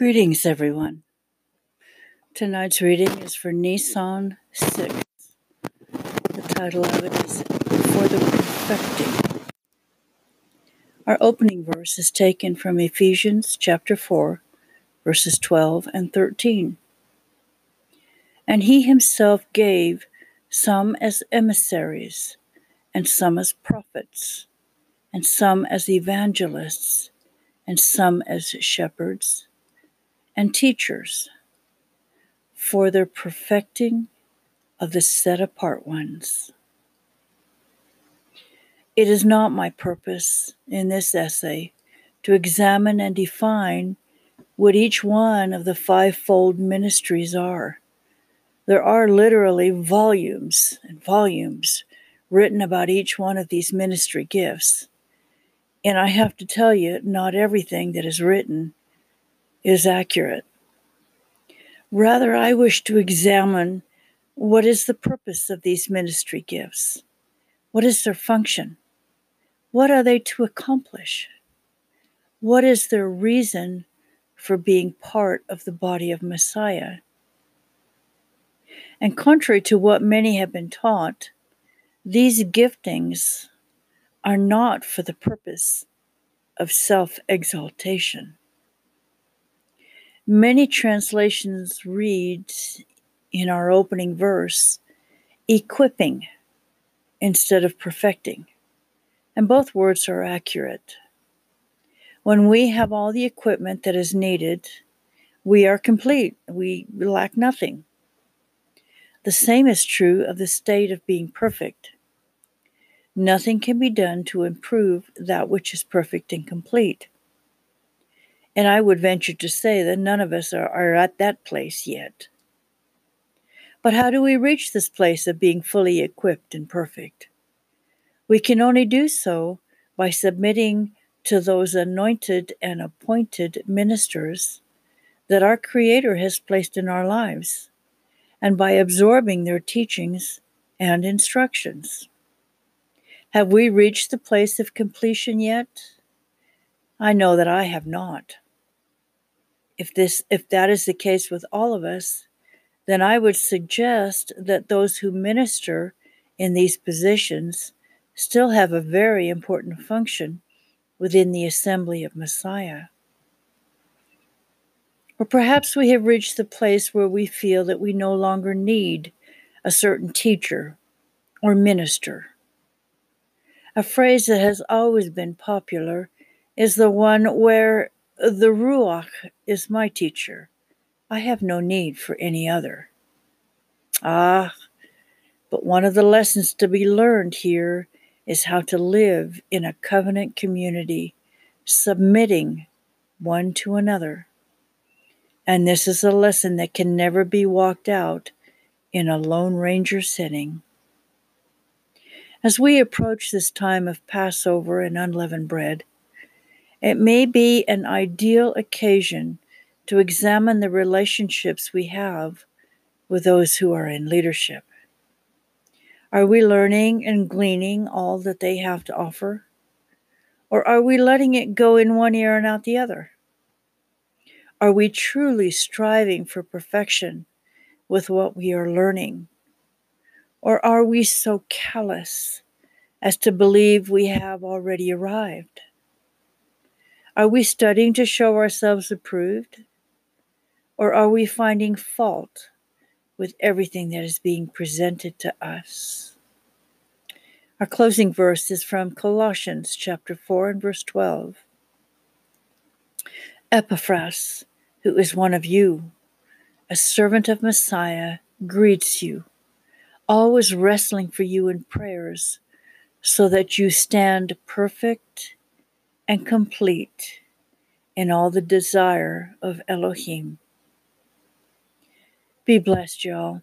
Greetings, everyone. Tonight's reading is for Nisan 6. The title of it is For the Perfecting. Our opening verse is taken from Ephesians chapter 4, verses 12 and 13. And he himself gave some as emissaries, and some as prophets, and some as evangelists, and some as shepherds and teachers for the perfecting of the set apart ones. It is not my purpose in this essay to examine and define what each one of the fivefold ministries are. There are literally volumes and volumes written about each one of these ministry gifts. And I have to tell you, not everything that is written is accurate. Rather, I wish to examine what is the purpose of these ministry gifts? What is their function? What are they to accomplish? What is their reason for being part of the body of Messiah? And contrary to what many have been taught, these giftings are not for the purpose of self exaltation. Many translations read in our opening verse, equipping instead of perfecting. And both words are accurate. When we have all the equipment that is needed, we are complete. We lack nothing. The same is true of the state of being perfect. Nothing can be done to improve that which is perfect and complete. And I would venture to say that none of us are, are at that place yet. But how do we reach this place of being fully equipped and perfect? We can only do so by submitting to those anointed and appointed ministers that our Creator has placed in our lives, and by absorbing their teachings and instructions. Have we reached the place of completion yet? I know that I have not. If this if that is the case with all of us then i would suggest that those who minister in these positions still have a very important function within the assembly of messiah. Or perhaps we have reached the place where we feel that we no longer need a certain teacher or minister. A phrase that has always been popular is the one where the Ruach is my teacher. I have no need for any other. Ah, but one of the lessons to be learned here is how to live in a covenant community, submitting one to another. And this is a lesson that can never be walked out in a Lone Ranger setting. As we approach this time of Passover and unleavened bread, it may be an ideal occasion to examine the relationships we have with those who are in leadership. Are we learning and gleaning all that they have to offer? Or are we letting it go in one ear and out the other? Are we truly striving for perfection with what we are learning? Or are we so callous as to believe we have already arrived? Are we studying to show ourselves approved? Or are we finding fault with everything that is being presented to us? Our closing verse is from Colossians chapter 4 and verse 12. Epaphras, who is one of you, a servant of Messiah, greets you, always wrestling for you in prayers, so that you stand perfect and complete in all the desire of Elohim. Be blessed, y'all.